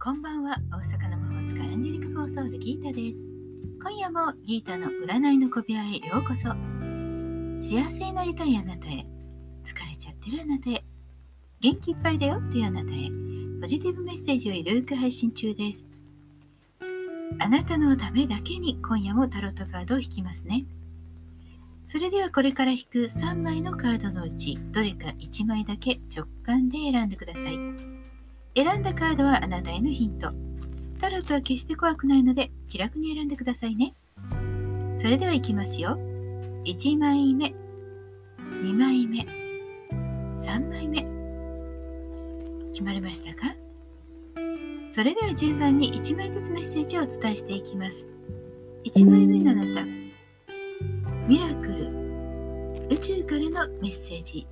こんばんは。大阪の魔法使いアンジェリカ・フォーソウルギータです。今夜もギータの占いの小部屋へようこそ。幸せになりたいあなたへ。疲れちゃってるあなたへ。元気いっぱいだよっていうあなたへ。ポジティブメッセージをゆるく配信中です。あなたのためだけに今夜もタロットカードを引きますね。それではこれから引く3枚のカードのうちどれか1枚だけ直感で選んでください。選んだカードはあなたへのヒントタロットは決して怖くないので気楽に選んでくださいね。それではいきますよ。1枚目、2枚目、3枚目。決まりましたか？それでは順番に1枚ずつメッセージをお伝えしていきます。1枚目のあなた、ミラクル、宇宙からのメッセージ。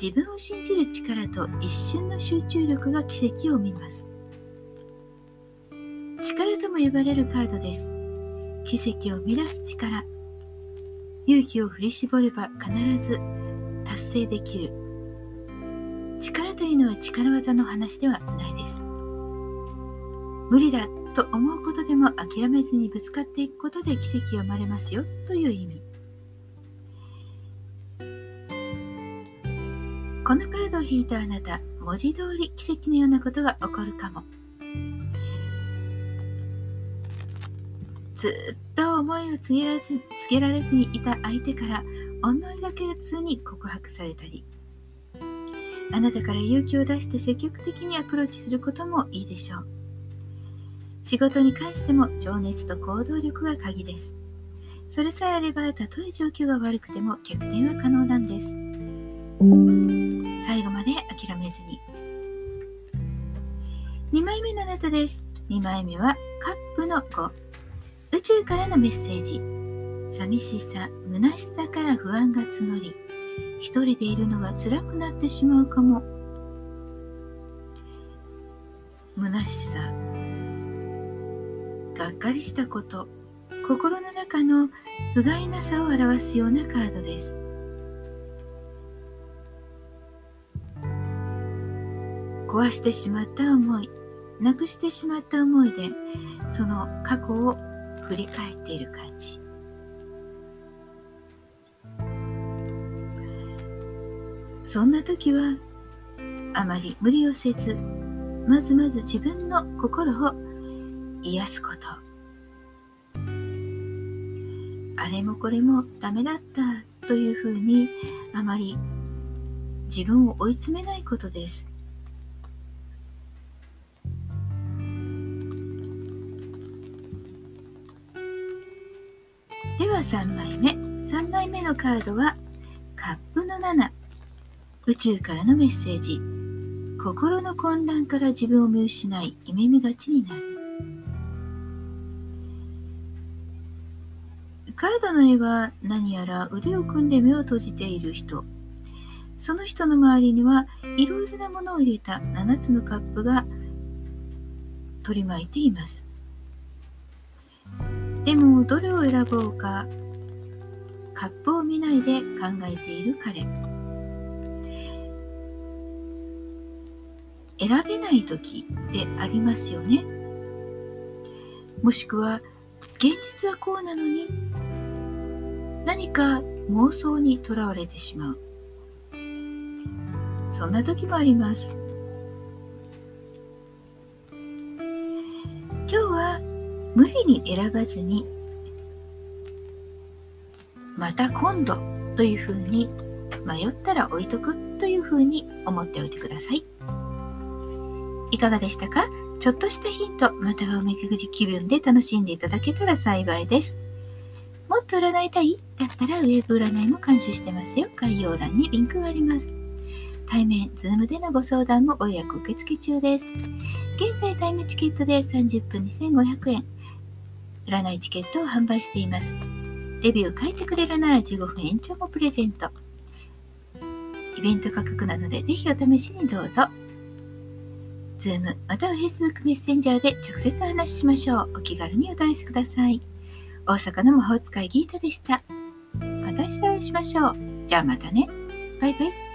自分を信じる力と一瞬の集中力が奇跡を生みます。力とも呼ばれるカードです。奇跡を生み出す力。勇気を振り絞れば必ず達成できる。力というのは力技の話ではないです。無理だと思うことでも諦めずにぶつかっていくことで奇跡が生まれますよという意味。このカードを引いたあなた、文字通り奇跡のようなことが起こるかも。ずっと思いを告げられず告げられずにいた相手から思いがけずに告白されたりあなたから勇気を出して積極的にアプローチすることもいいでしょう。仕事に関しても情熱と行動力が鍵です。それさえあればたとえ状況が悪くても逆転は可能なんです。最後まで諦めずに。2枚目のあなたです。2枚目はカップの5宇宙からのメッセージ。寂しさ虚しさから不安が募り一人でいるのが辛くなってしまうかも。虚しさがっかりしたこと心の中の不甲斐なさを表すようなカードです。壊してしまった思いなくしてしまった思いでその過去を振り返っている感じ。そんな時はあまり無理をせずまずまず自分の心を癒すこと。あれもこれもダメだったというふうにあまり自分を追い詰めないことです。では3枚目。3枚目のカードは、カップの7。宇宙からのメッセージ。心の混乱から自分を見失い、夢見がちになる。カードの絵は何やら腕を組んで目を閉じている人。その人の周りにはいろいろなものを入れた7つのカップが取り巻いています。でもどれを選ぼうかカップを見ないで考えている彼。選べない時ってありますよね。もしくは現実はこうなのに何か妄想にとらわれてしまう。そんな時もあります。今日は無理に選ばずにまた今度というふうに迷ったら置いとくというふうに思っておいてください。いかがでしたか？ちょっとしたヒントまたはおみくじ気分で楽しんでいただけたら幸いです。もっと占いたい？だったらウェブ占いも監修してますよ。概要欄にリンクがあります。対面、 Zoomでのご相談もご予約受付中です。現在タイムチケットで30分2500円、占いチケットを販売しています。レビュー書いてくれるなら15分延長もプレゼント。イベント価格なのでぜひお試しにどうぞ。Zoom または Facebook メッセンジャーで直接お話ししましょう。お気軽にお問い合わせください。大阪の魔法使いギータでした。また明日お会いしましょう。じゃあまたね。バイバイ。